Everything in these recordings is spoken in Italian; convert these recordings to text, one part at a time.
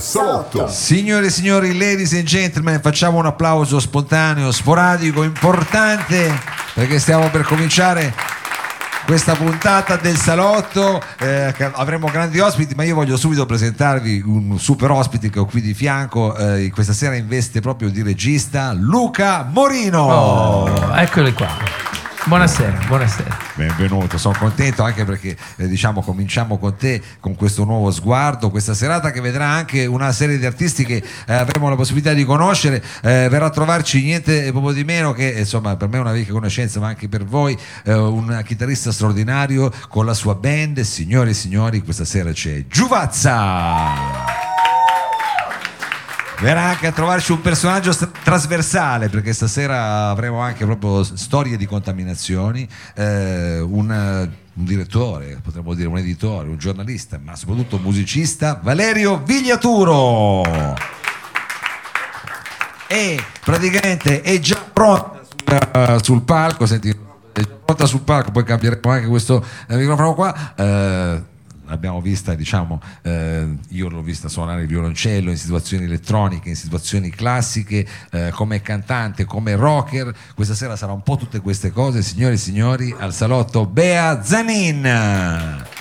salotto. Signore e signori, ladies and gentlemen, facciamo un applauso spontaneo, sporadico, importante, perché stiamo per cominciare questa puntata del salotto. eh, avremo grandi ospiti, ma io voglio subito presentarvi un super ospite che ho qui di fianco. eh, questa sera in veste proprio di regista, Luca Morino. Oh, eccoli qua. Buonasera, buonasera. Benvenuto, sono contento anche perché eh, diciamo cominciamo con te con questo nuovo sguardo, questa serata che vedrà anche una serie di artisti che eh, avremo la possibilità di conoscere, eh, verrà a trovarci niente proprio di meno che insomma per me è una vecchia conoscenza ma anche per voi eh, un chitarrista straordinario con la sua band, signore e signori questa sera c'è Giuvazza! Verrà anche a trovarci un personaggio trasversale perché stasera avremo anche proprio storie di contaminazioni, eh, un, eh, un direttore, potremmo dire un editore, un giornalista, ma soprattutto un musicista, Valerio Vigliaturo. E praticamente è già pronta sul, sul palco, senti, è già pronta sul palco, poi cambieremo anche questo eh, microfono qua. eh, l'abbiamo vista, diciamo, eh, io l'ho vista suonare il violoncello in situazioni elettroniche, in situazioni classiche, eh, come cantante, come rocker. Questa sera sarà un po' tutte queste cose, signore e signori, al salotto Bea Zanin.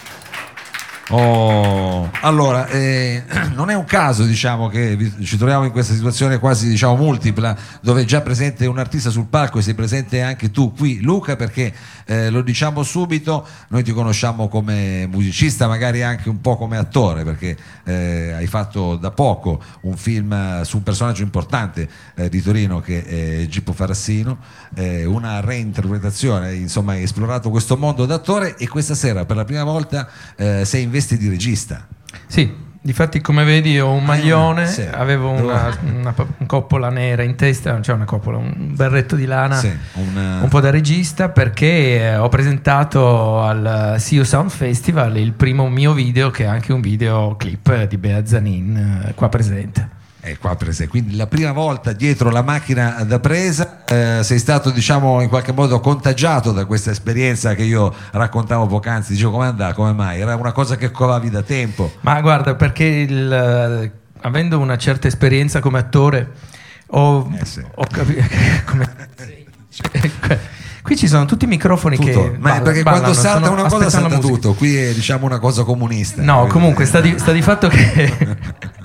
Oh, allora, eh, non è un caso diciamo, che ci troviamo in questa situazione quasi diciamo, multipla, dove è già presente un artista sul palco e sei presente anche tu qui, Luca, perché eh, lo diciamo subito, noi ti conosciamo come musicista, magari anche un po' come attore, perché eh, hai fatto da poco un film su un personaggio importante eh, di Torino che è Gippo Farassino, eh, una reinterpretazione, insomma hai esplorato questo mondo d'attore e questa sera per la prima volta eh, sei in veste di regista. Sì, difatti come vedi ho un maglione, sì. avevo una, una una coppola nera in testa, non c'è una coppola, un berretto di lana. Sì, un, Un po' da regista perché eh, ho presentato al You Sound Festival il primo mio video che è anche un videoclip di Bea Zanin eh, qua presente. È qua presente, quindi la prima volta dietro la macchina da presa eh, sei stato diciamo in qualche modo contagiato da questa esperienza che io raccontavo poc'anzi, dicevo come andava, come mai, era una cosa che covavi da tempo. Ma guarda, perché il, eh, avendo una certa esperienza come attore, ho, Eh sì. ho capito. come- Qui ci sono tutti i microfoni Tutto. che. Ma balla- perché ballano, quando salta una cosa salta tutto, qui è diciamo una cosa comunista. No, comunque sta di, sta di fatto che.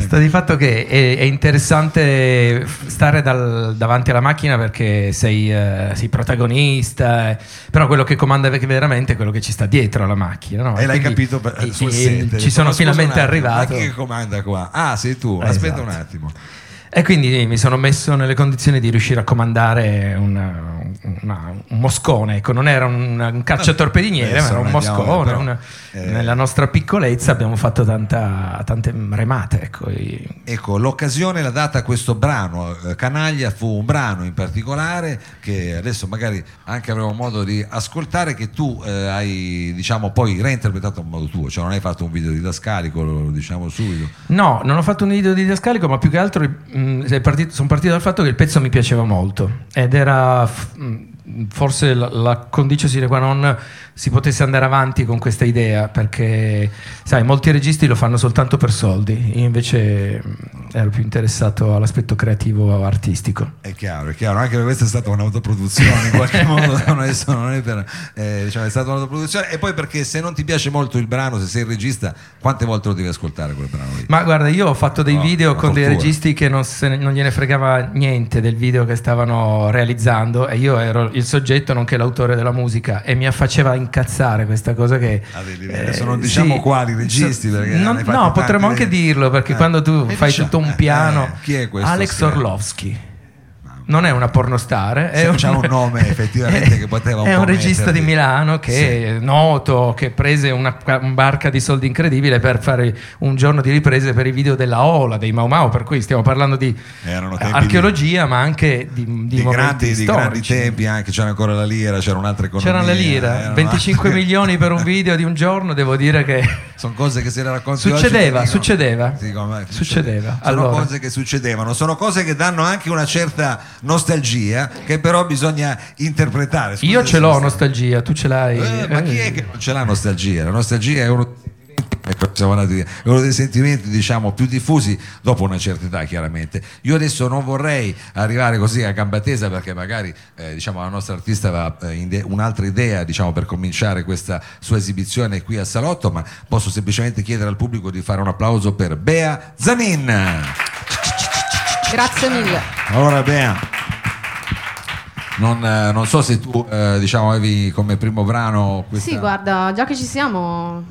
Sta di fatto che è, è interessante stare dal- davanti alla macchina perché sei, eh, sei protagonista, eh, però quello che comanda ve- veramente è quello che ci sta dietro alla macchina. no? E l'hai quindi- capito per- e- sul e set. Ci sono finalmente attimo, arrivato. Ma chi comanda qua? Ah, sei tu, Eh, aspetta esatto. un attimo. E quindi mi sono messo nelle condizioni di riuscire a comandare una- una- un moscone. Ecco, non era un, un cacciatorpediniere, ma era un moscone. però, una- eh. Nella nostra piccolezza abbiamo fatto tanta- tante remate. Ecco, Ecco, l'occasione l'ha data questo brano, eh, Canaglia fu un brano in particolare che adesso magari anche avremo modo di ascoltare che tu eh, hai diciamo poi reinterpretato a modo tuo, cioè non hai fatto un video didascalico, lo diciamo subito. No, non ho fatto un video di didascalico, ma più che altro mh, è partito- sono partito dal fatto che il pezzo mi piaceva molto ed era f- forse la, la condicio sine qua non si potesse andare avanti con questa idea perché sai molti registi lo fanno soltanto per soldi. Io invece mh, ero più interessato all'aspetto creativo artistico. È chiaro, è chiaro, anche questa è stata un'autoproduzione in qualche modo, non è, non è per, eh, diciamo, è stata un'autoproduzione. E poi perché se non ti piace molto il brano, se sei il regista, quante volte lo devi ascoltare quel brano lì? Ma guarda, io ho fatto dei No, video con dei registi che non, se non gliene fregava niente del video che stavano realizzando e io ero il soggetto nonché l'autore della musica e mi faceva incazzare questa cosa che... Ah. Adesso non diciamo quali registi, perché non- no, potremmo anche eh. dirlo perché Eh. quando tu fai diciamo, tutto un eh, piano... eh, chi è questo? Alex? Orlovsky. Non è una pornostar, è Sì, un, un nome effettivamente che poteva un è un regista metterli. di Milano che è noto, che prese una, una barca di soldi incredibile per fare un giorno di riprese per i video della Ola, dei Mau Mau, per cui stiamo parlando di archeologia ma anche di, di, di, grandi, di grandi tempi anche c'era ancora la lira c'era un'altra economia C'era la lira, erano 25 altre- milioni per un video di un giorno, devo dire che sono cose che se le racconti Succedeva, oggi succedeva. dicono, ma Succedeva. sono Allora. cose che succedevano sono cose che danno anche una certa nostalgia che però bisogna interpretare Scusa io ce l'ho nostalgia, tu ce l'hai. Eh, ma chi è che non ce l'ha nostalgia la nostalgia è uno Ecco. È uno dei sentimenti diciamo più diffusi dopo una certa età chiaramente. Io adesso non vorrei arrivare così a gamba tesa perché magari eh, diciamo, la nostra artista aveva eh, un'altra idea diciamo, per cominciare questa sua esibizione qui a Salotto, ma posso semplicemente chiedere al pubblico di fare un applauso per Bea Zanin. Grazie mille. Allora Bea, non, eh, non so se tu eh, diciamo, avevi come primo brano questa... Sì, guarda, già che ci siamo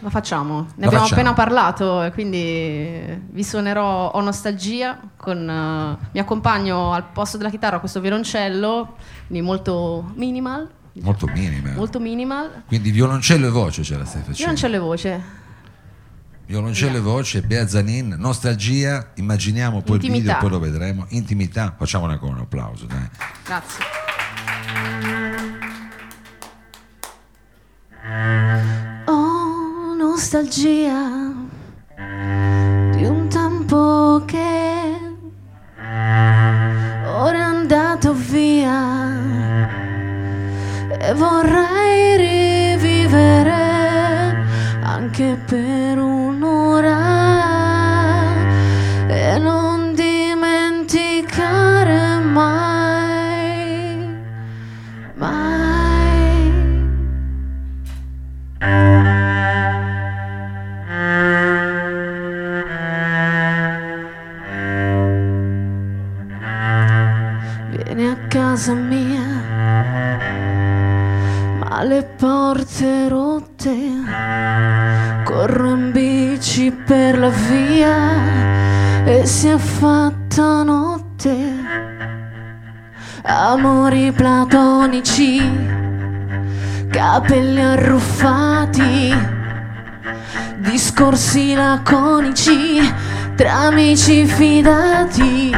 la facciamo, ne La abbiamo facciamo. appena parlato e quindi vi suonerò Ho nostalgia con eh, mi accompagno al posto della chitarra questo violoncello, quindi molto minimal, Molto minime. molto minimal. Quindi violoncello e voce ce la stai facendo. Violoncello e voce. Violoncello e voce, Bea Zanin, nostalgia, immaginiamo poi il Intimità. video, poi lo vedremo. Intimità, facciamone ancora un applauso, dai. Grazie. Ho nostalgia di un tempo che ora è andato via e vorrei rivivere anche per amici fidati.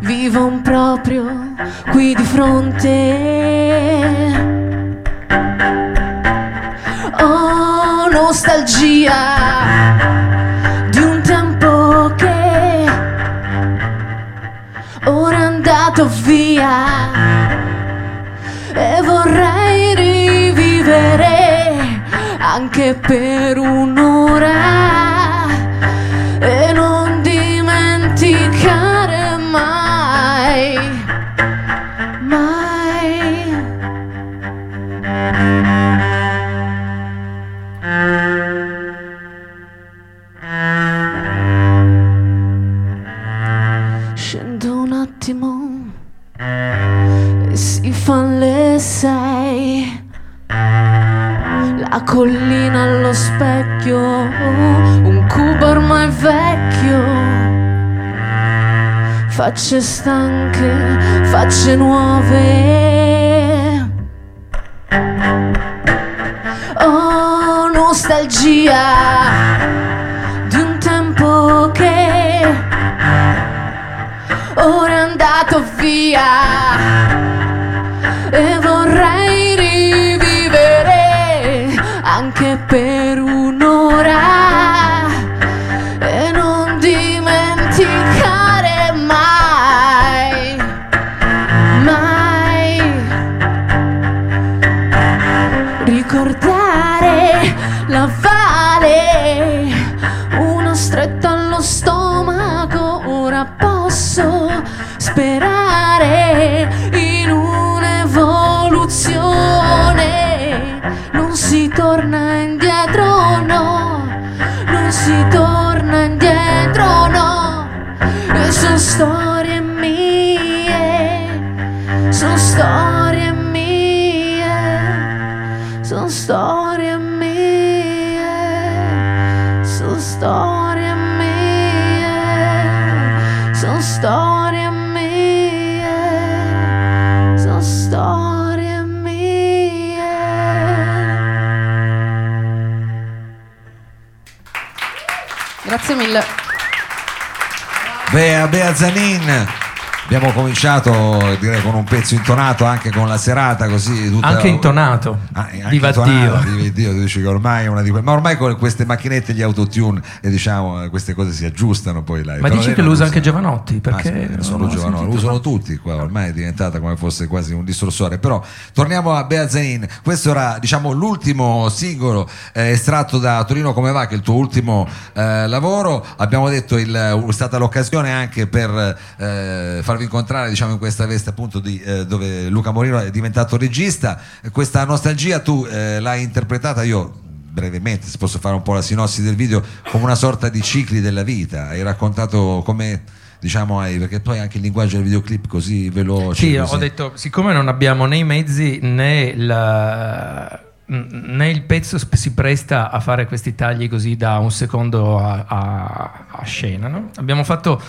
Vivo un proprio qui di fronte. Ho nostalgia di un tempo che ora è andato via e vorrei rivivere anche per un'ora Facce stanche, facce nuove. Ho nostalgia di un tempo che ora è andato via e vorrei rivivere anche per un'ora e Bea, Bea Zanin. Abbiamo cominciato direi con un pezzo intonato anche con la serata così tutta... Anche intonato. Ah, anche Viva intonato, Dio. viva Dio, dici che ormai è una di quelle... Ma ormai con queste macchinette, gli autotune, e diciamo, queste cose si aggiustano poi là. Ma Però dici che lo usa anche Giovanotti? Perché Ah, sì, non sono ho giovani, lo usano tutti qua, ormai è diventata come fosse quasi un distorsore. Però torniamo a Bea Zanin, questo era diciamo l'ultimo singolo eh, estratto da Torino come va, che è il tuo ultimo eh, lavoro. Abbiamo detto il, è stata l'occasione anche per eh, farvi incontrare diciamo in questa veste appunto di, eh, dove Luca Morino è diventato regista. Questa nostalgia tu eh, l'hai interpretata io brevemente, se posso fare un po' la sinossi del video, come una sorta di cicli della vita. Hai raccontato come, diciamo, hai, perché poi anche il linguaggio del videoclip così veloce. Sì, così. ho detto, siccome non abbiamo né i mezzi né, la- né il pezzo si presta a fare questi tagli così da un secondo a, a- a scena, no? abbiamo fatto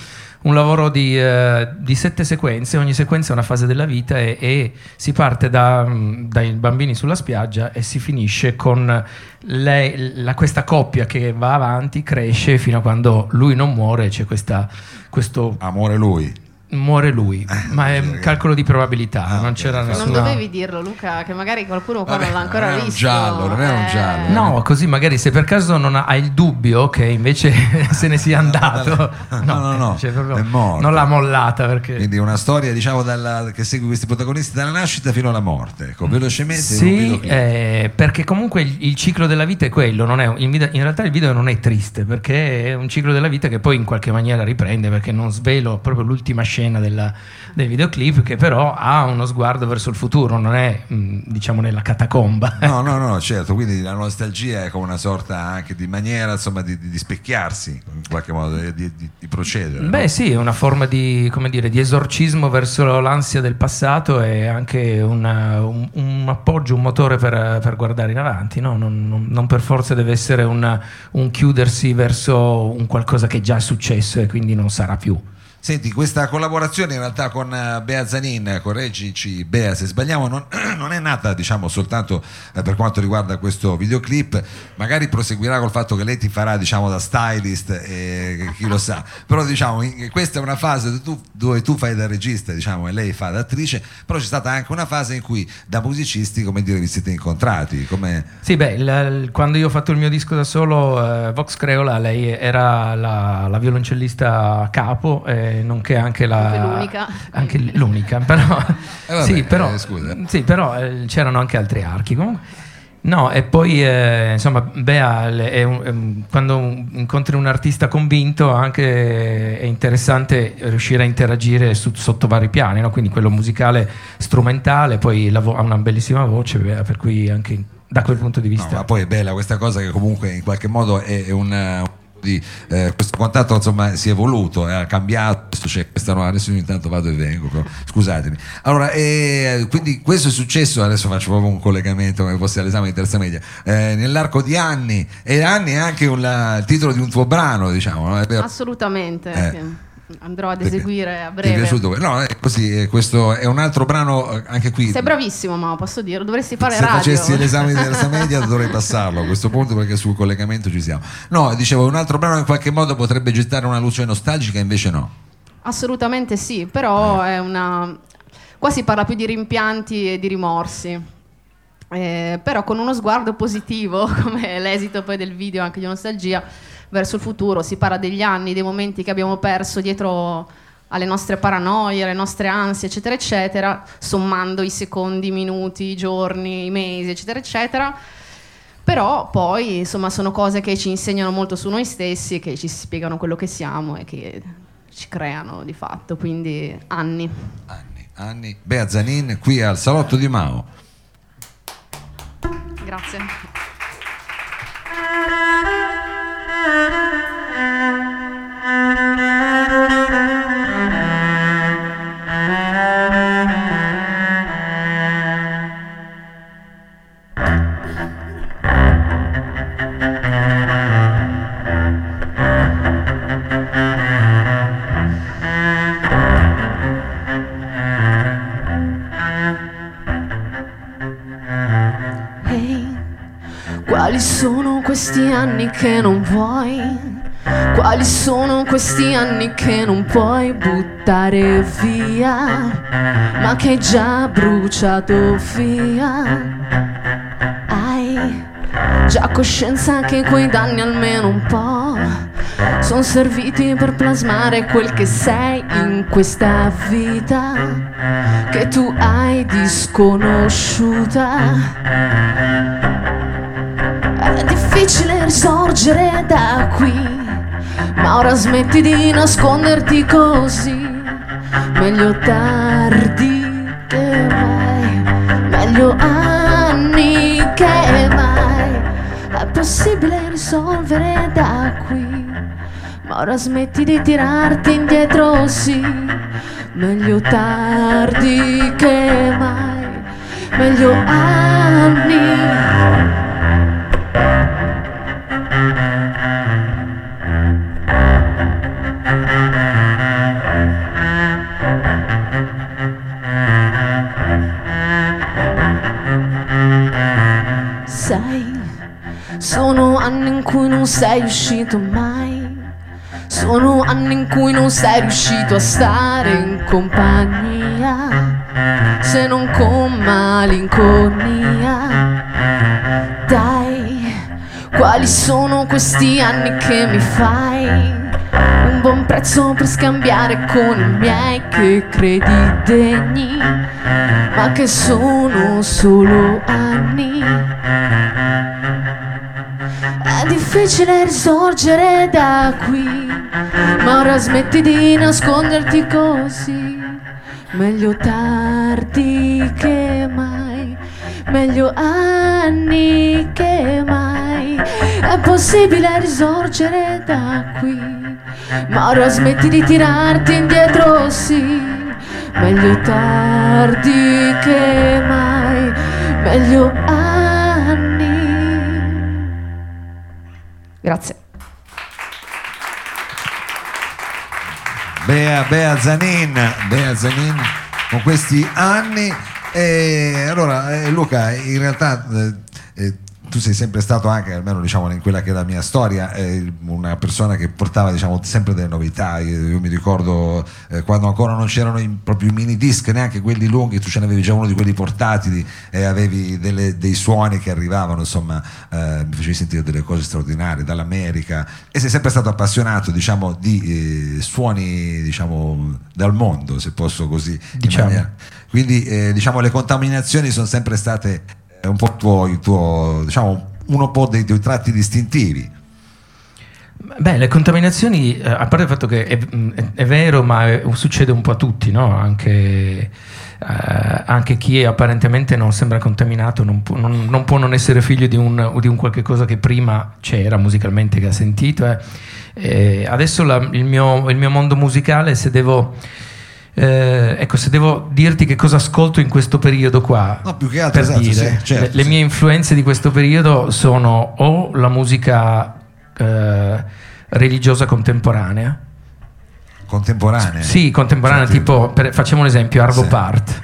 un lavoro di, eh, di sette sequenze, ogni sequenza è una fase della vita e, e si parte da- dai bambini sulla spiaggia e si finisce con lei- la- questa coppia che va avanti, cresce fino a quando lui non muore, c'è questa, questo Amore lui. Muore lui, ma è un calcolo di probabilità, Ah, non c'era Non Non nessuna... dovevi dirlo, Luca, che magari qualcuno qua Vabbè, non l'ha ancora non visto. giallo, non è un Eh, giallo. No, così magari se per caso non ha, hai il dubbio che invece se ne sia andato, No, no, no, cioè proprio è morto. non l'ha mollata perché... Quindi una storia diciamo dalla- che segue questi protagonisti dalla nascita fino alla morte. Ecco, velocemente Sì, eh, perché comunque il, il ciclo della vita è quello, non è in, in realtà il video non è triste perché è un ciclo della vita che poi in qualche maniera riprende perché non svelo proprio l'ultima scena della- del videoclip che però ha uno sguardo verso il futuro, non è mh, diciamo nella catacomba. No, no, no, certo, quindi la nostalgia è come una sorta anche di maniera insomma, di, di- specchiarsi in qualche modo, di, di- di procedere. no? Beh sì, è una forma di, come dire, di esorcismo verso l'ansia del passato e anche una- un, un appoggio, un motore per, per guardare in avanti. no? Non, non- non per forza deve essere una- un chiudersi verso un qualcosa che già è successo e quindi non sarà più. Senti, questa collaborazione in realtà con eh, Bea Zanin, correggici Bea se sbagliamo, non, non è nata diciamo soltanto eh, per quanto riguarda questo videoclip, magari proseguirà col fatto che lei ti farà diciamo da stylist e chi lo sa, però diciamo questa è una fase dove tu, fai da regista diciamo, e lei fa da attrice, però c'è stata anche una fase in cui da musicisti come dire vi siete incontrati, come... Sì, beh, il- quando io ho fatto il mio disco da solo, eh, Vox Creola, lei era la, la violoncellista capo, eh, nonché anche la... Anche l'unica. Anche l'unica, però... Eh, vabbè, sì, però, eh, scusa. sì, però eh, c'erano anche altri archi. Comunque. No, e poi eh, insomma, Bea, è un- è un- quando un- incontri un artista convinto anche è interessante riuscire a interagire su- sotto vari piani, no? quindi quello musicale, strumentale, poi la vo- ha una bellissima voce, Bea, per cui anche da quel punto di No, vista... ma poi è bella questa cosa che comunque in qualche modo è, è un, di, eh, questo contatto insomma si è evoluto, eh, ha cambiato, c'è questa nuova, adesso ogni tanto vado e vengo, però, scusatemi. Allora, eh, quindi questo è successo, adesso faccio proprio un collegamento come fosse all'esame di terza media, eh, nell'arco di anni, e anni è anche un- la- il titolo di un tuo brano, diciamo, no? Assolutamente. Eh. Andrò ad eseguire a Ti è breve. piaciuto? No, è così, eh, questo è un altro brano eh, anche qui. Sei bravissimo, ma posso dire, dovresti fare Se radio. facessi l'esame di terza media dovrei passarlo a questo punto perché sul collegamento ci siamo. No, dicevo, un altro brano in qualche modo potrebbe gettare una luce nostalgica, invece no. Assolutamente sì, però è una... Qua si parla più di rimpianti e di rimorsi. Eh, però con uno sguardo positivo, come l'esito poi del video anche di nostalgia, verso il futuro. Si parla degli anni, dei momenti che abbiamo perso dietro alle nostre paranoie, alle nostre ansie, eccetera, eccetera, sommando i secondi, i minuti, i giorni, i mesi, eccetera, eccetera. Però poi, insomma, sono cose che ci insegnano molto su noi stessi, che ci spiegano quello che siamo e che ci creano di fatto, quindi anni. Anni, anni. Bea Zanin qui al Salotto di Mao. Grazie. Quali sono questi anni che non vuoi? Quali sono questi anni che non puoi buttare via, ma che hai già bruciato via? Hai già coscienza che quei danni almeno un po' sono serviti per plasmare quel che sei in questa vita che tu hai disconosciuta. Difficile risorgere da qui, ma ora smetti di nasconderti così. Meglio tardi che mai, meglio anni che mai. È possibile risolvere da qui, ma ora smetti di tirarti indietro, sì. Meglio tardi che mai, meglio anni. Anni in cui non sei uscito mai. Sono anni in cui non sei riuscito a stare in compagnia, se non con malinconia. Dai, quali sono questi anni che mi fai? Un buon prezzo per scambiare con i miei che credi degni, ma che sono solo anni. È difficile risorgere da qui, ma ora smetti di nasconderti così. Meglio tardi che mai, meglio anni che mai. È possibile risorgere da qui, ma ora smetti di tirarti indietro, sì. Meglio tardi che mai, meglio anni. Grazie. Bea, Bea Zanin, Bea Zanin con questi anni. E allora, eh, Luca, in realtà eh, eh, tu sei sempre stato anche, almeno diciamo in quella che è la mia storia, eh, una persona che portava diciamo, sempre delle novità. Io, io mi ricordo eh, quando ancora non c'erano i, proprio i mini disc, neanche quelli lunghi, tu ce n'avevi già uno di quelli portatili e avevi delle- dei suoni che arrivavano, insomma, eh, mi facevi sentire delle cose straordinarie dall'America e sei sempre stato appassionato diciamo, di eh, suoni diciamo, dal mondo, se posso così Diciamo. maniera- Quindi diciamo, le contaminazioni sono sempre state eh, un po' tuo, il tuo, diciamo, uno po' dei tuoi tratti distintivi. Beh, le contaminazioni, eh, a parte il fatto che è, è- è vero, ma è- succede un po' a tutti, no? Anche, eh, anche chi apparentemente non sembra contaminato non può non, non può non essere figlio di un, di un qualche cosa che prima c'era musicalmente, che ha sentito. eh. Adesso la- il, mio, il mio mondo musicale, se devo... eh, ecco, se devo dirti che cosa ascolto in questo periodo qua, No, più che altro, per esatto, dire, sì, certo, le, le mie influenze di questo periodo sono o la musica eh, religiosa contemporanea, Contemporanee. sì, contemporanea, Cioè, tipo, per- facciamo un esempio, Arvo Sì. Part,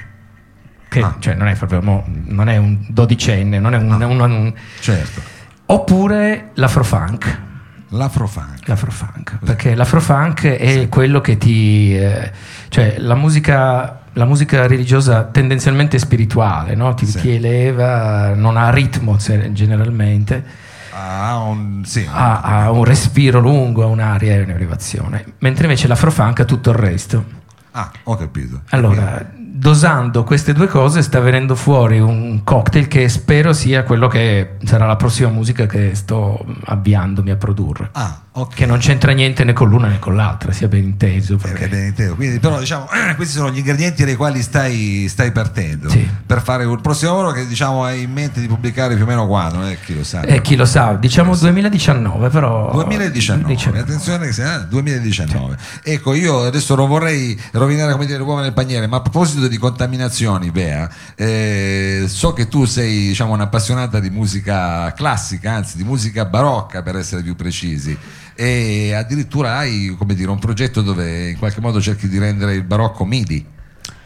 che Ah. cioè, non è proprio, non è un dodicenne, non è un, No. un- un- Certo. oppure l'afrofunk. L'afrofunk. L'afrofunk, perché l'afrofunk è quello che ti... eh, cioè la musica, la musica religiosa tendenzialmente spirituale, no? ti, Sì. ti eleva, non ha ritmo generalmente, Ha un, sì, ha, ha un respiro lungo, ha un'aria e un'elevazione, mentre invece l'afrofunk ha tutto il resto. Ah, ho capito. Allora, dosando queste due cose sta venendo fuori un cocktail che spero sia quello che sarà la prossima musica che sto avviandomi a produrre. Ah, ok. Che non c'entra niente né con l'una né con l'altra, sia ben inteso. Perché... ben inteso. Quindi, però, diciamo, questi sono gli ingredienti dai quali stai, stai partendo Sì. per fare il prossimo lavoro che diciamo hai in mente di pubblicare più o meno quando, eh, chi lo sa. Eh, chi lo sa, diciamo 2019, però... 2019, 19. attenzione sia eh, 2019. Ecco, io adesso non vorrei rovinare come dire l'uomo nel paniere, ma a proposito di contaminazioni, Bea, eh, so che tu sei diciamo un'appassionata di musica classica, anzi di musica barocca per essere più precisi. E addirittura hai come dire, un progetto dove in qualche modo cerchi di rendere il barocco MIDI.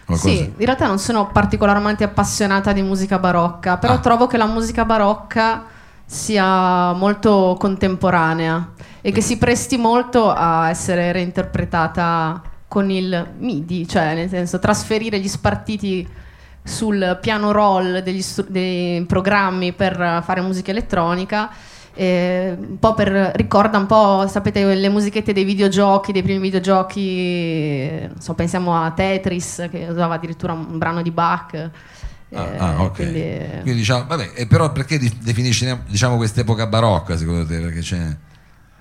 Qualcosa- Sì, in realtà non sono particolarmente appassionata di musica barocca, però Ah. trovo che la musica barocca sia molto contemporanea e che si presti molto a essere reinterpretata con il MIDI, cioè nel senso trasferire gli spartiti sul piano roll degli stru- dei programmi per fare musica elettronica. eh, un po' per ricorda un po' sapete le musichette dei videogiochi dei primi videogiochi eh, non so, pensiamo a Tetris che usava addirittura un brano di Bach eh, Ah, ah, ok. quindi- Quindi, diciamo, vabbè, e però perché definisci diciamo, quest'epoca barocca secondo te? Perché, c'è,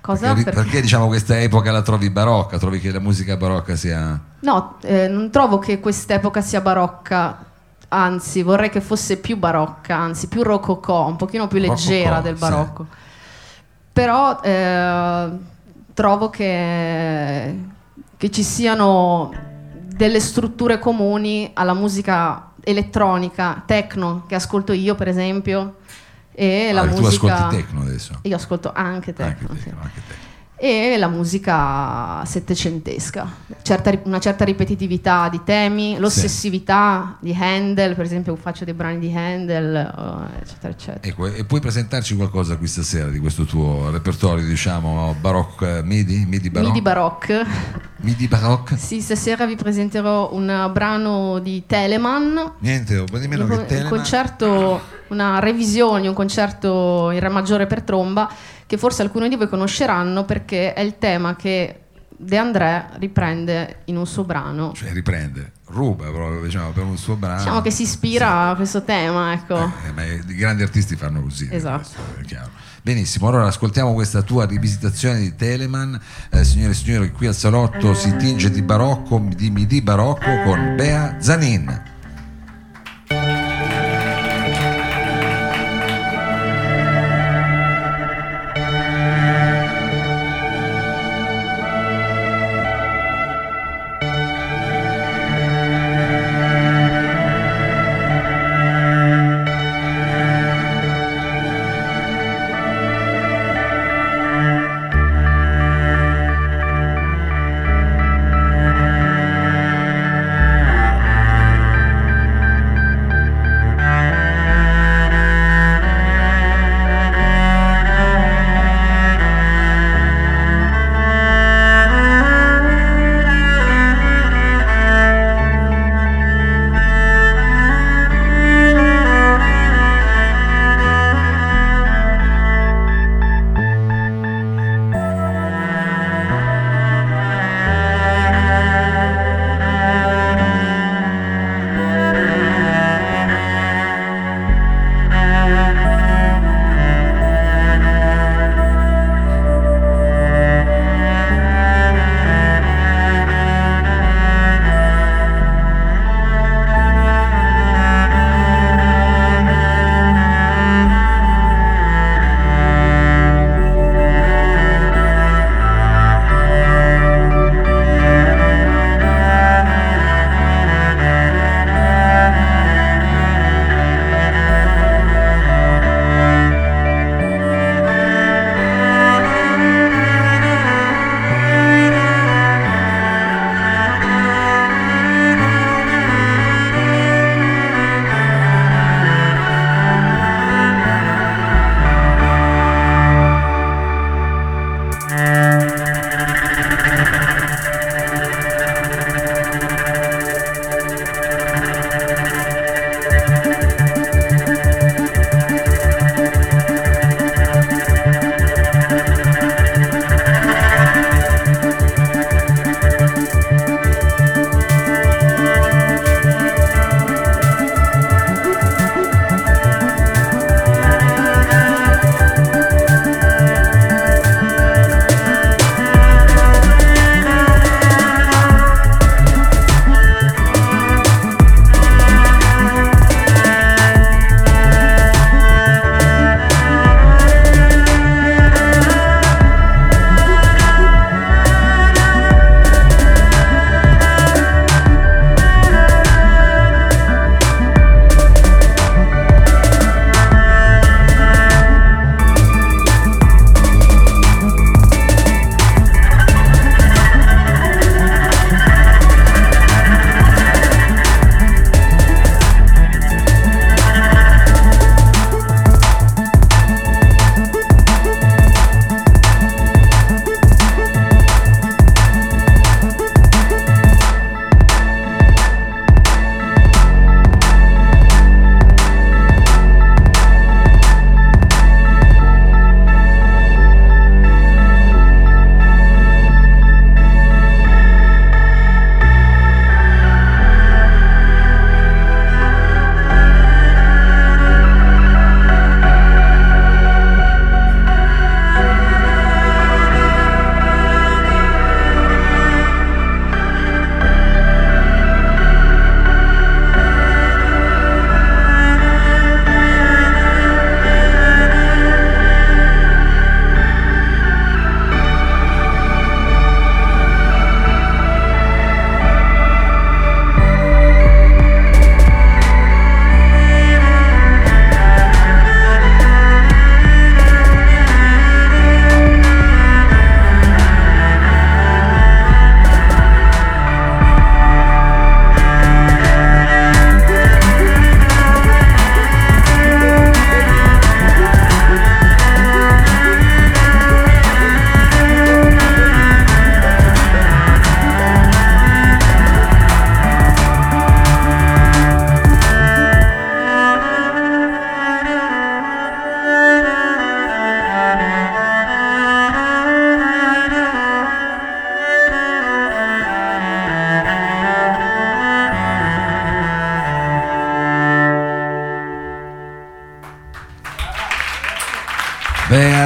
cosa? perché, Per- perché, diciamo questa epoca la trovi barocca? Trovi che la musica barocca sia... No, eh, non trovo che quest'epoca sia barocca, anzi vorrei che fosse più barocca, anzi più rococò, un pochino più leggera Rococò, del sì. barocco. Però eh, trovo che, che ci siano delle strutture comuni alla musica elettronica, techno, che ascolto io per esempio, e la Ah, tu musica... ascolti techno adesso? Io ascolto anche techno, Anche sì techno, anche techno. e la musica settecentesca, Certa una certa ripetitività di temi, l'ossessività di Handel, per esempio faccio dei brani di Handel, eh, eccetera, eccetera. Ecco, e puoi presentarci qualcosa qui stasera di questo tuo repertorio, diciamo, barocco, midi, midi barocco? Midi Baroque. Midi barocco? Sì, stasera vi presenterò un brano di Telemann, Niente, un po' di meno un, che un Telemann. concerto, una revisione, un concerto in Re maggiore per tromba che forse alcuni di voi conosceranno perché è il tema che De André riprende in un suo brano. Cioè riprende, ruba proprio, diciamo, per un suo brano. Diciamo che si ispira a questo tema, ecco. Eh, ma i grandi artisti fanno così. Esatto. questo è chiaro. Benissimo, allora ascoltiamo questa tua rivisitazione di Telemann. Eh, signore e signori, qui al salotto si tinge di barocco, di midi barocco con Bea Zanin.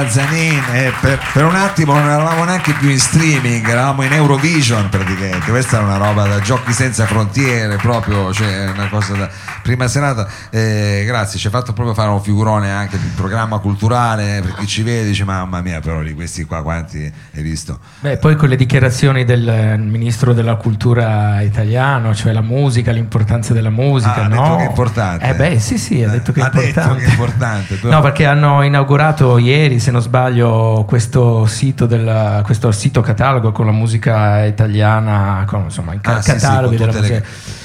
Zanin, eh, per, per, un attimo non eravamo neanche più in streaming, eravamo in Eurovision praticamente, questa è una roba da giochi senza frontiere, proprio, cioè una cosa da prima serata, eh, grazie, ci hai fatto proprio fare un figurone anche di programma culturale, per chi ci vede dice mamma mia però di questi qua quanti hai visto? Beh, poi con le dichiarazioni del ministro della cultura italiano, cioè la musica, l'importanza della musica, ah, no? Ha detto che è importante. Eh beh, sì, sì, ha detto che è ha importante. Detto che è importante però... No, perché hanno inaugurato ieri se non sbaglio, questo sito, della, questo sito catalogo con la musica italiana, con, insomma, i ah, cataloghi sì, sì, della musica. Le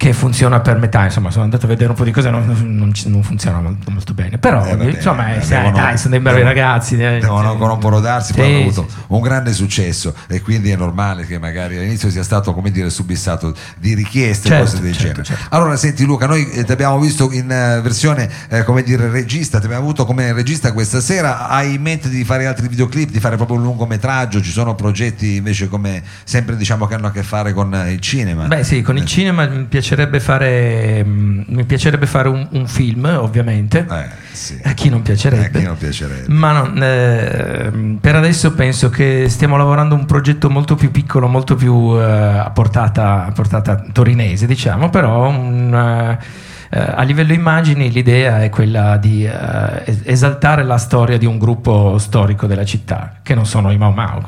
che funziona per metà, insomma, sono andato a vedere un po' di cose, non, non, non funziona molto, molto, bene, però eh, vabbè, insomma, eh, devono, dai, sono dei bravi ragazzi. Eh, devono rodarsi, sì, poi hanno avuto sì. un grande successo e quindi è normale che magari all'inizio sia stato, come dire, subissato di richieste certo, cose del certo, genere. Certo. Allora, senti Luca, noi eh, ti abbiamo visto in uh, versione, eh, come dire, regista, ti abbiamo avuto come regista questa sera, hai in mente di fare altri videoclip, di fare proprio un lungometraggio, ci sono progetti invece come sempre diciamo che hanno a che fare con il cinema? Beh sì, con il cinema mi piacerebbe fare Ehm, mi piacerebbe fare un, un film, ovviamente. Eh, sì. A chi non piacerebbe. A chi non piacerebbe. Ma non, eh, per adesso penso che stiamo lavorando un progetto molto più piccolo, molto più eh, a, portata, a, portata, torinese, diciamo, però un eh, a livello immagini l'idea è quella di uh, esaltare la storia di un gruppo storico della città, che non sono i Mau Mau,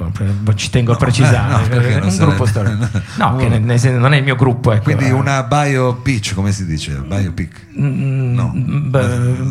ci tengo no, a precisare, eh, no, un gruppo storico. No, che nel, nel, non è il mio gruppo. Ecco. Quindi una biopic, come si dice? Biopic? Mm, no.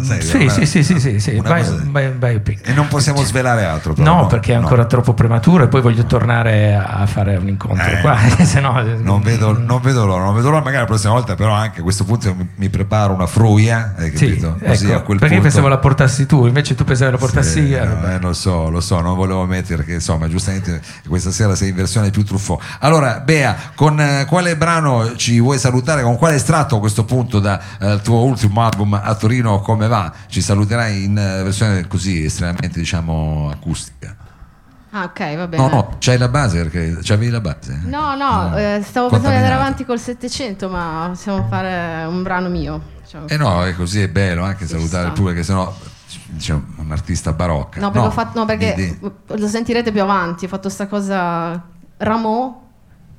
Sai, sì, una, sì, sì, sì, sì, sì. Bio, bio, biopic. E non possiamo svelare altro però, No, perché è ancora troppo prematuro e poi voglio tornare a fare un incontro eh, qua, se no, non, vedo, non vedo l'ora, non vedo l'ora, magari la prossima volta però anche a questo punto mi, mi preparo una fruia, hai capito? Sì, Così ecco, a quel perché punto... pensavo la portassi tu, invece tu pensavi la portassi sì, io. No, eh, lo so, lo so, non volevo mettere perché insomma giustamente questa sera sei in versione più truffo. Allora Bea, con eh, quale brano ci vuoi salutare? Con quale estratto a questo punto dal eh, tuo ultimo album a Torino come va? Ci saluterai in uh, versione così estremamente diciamo acustica. Ah, ok, va bene. No, no, c'hai la base perché c'avevi la base. No, no, no. Eh, stavo pensando di andare avanti col 700, ma possiamo fare un brano mio. Diciamo. Eh no, è così è bello anche Ci salutare il pubblico, che sennò diciamo, un artista barocca. No, perché, no, fatto, no, perché lo sentirete più avanti. Ho fatto questa cosa. Rameau,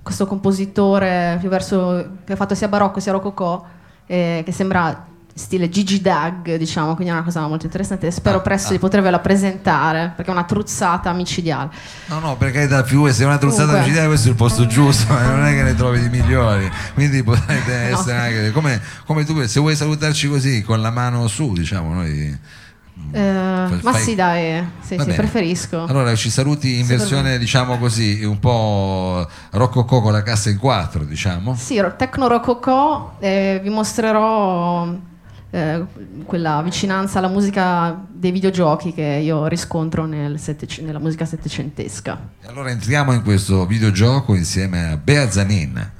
questo compositore verso, che ha fatto sia barocco sia rococò, eh, che sembra stile Gigi Dag, diciamo, quindi è una cosa molto interessante. Spero ah, presto ah. di potervela presentare perché è una truzzata micidiale. No, no, perché da più se è una truzzata Comunque. micidiale, questo è il posto giusto, eh, non è che ne trovi di migliori. Quindi potete no. essere anche come, come, tu, se vuoi salutarci così con la mano su, diciamo, noi. Fai... Ma sì, dai, sì, sì, preferisco. Allora ci saluti in sì, versione, diciamo così, un po' rococò con la cassa in quattro, diciamo. Sì, tecno rococò, eh, vi mostrerò eh, quella vicinanza alla musica dei videogiochi che io riscontro nel sette, nella musica settecentesca. Allora entriamo in questo videogioco insieme a Bea Zanin.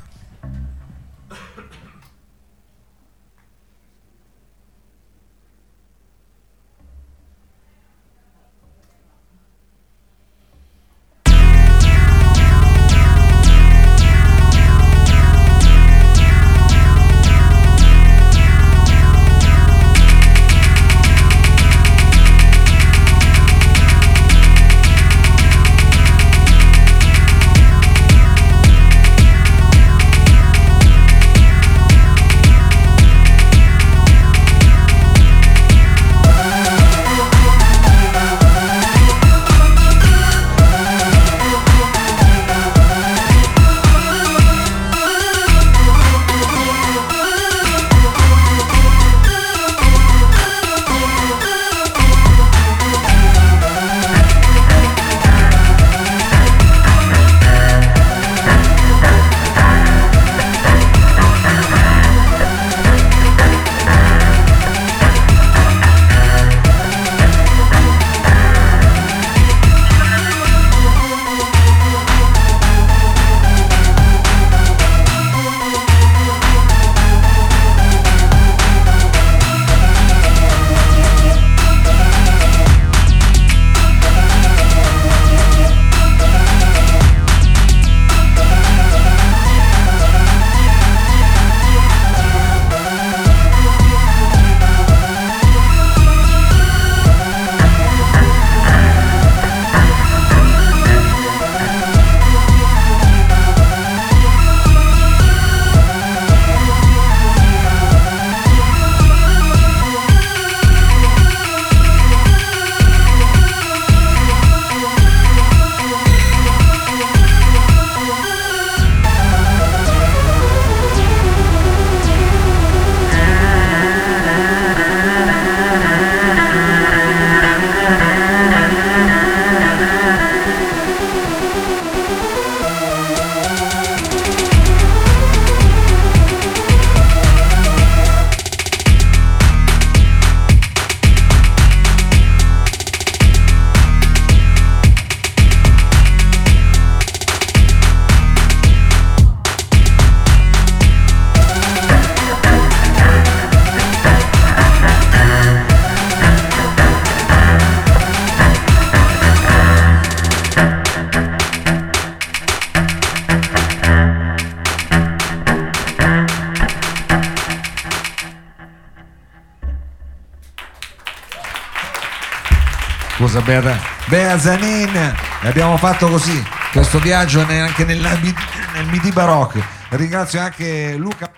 Scusa Bea, Bea Zanin, e abbiamo fatto così questo viaggio anche nel, nel Midi Baroque. Ringrazio anche Luca.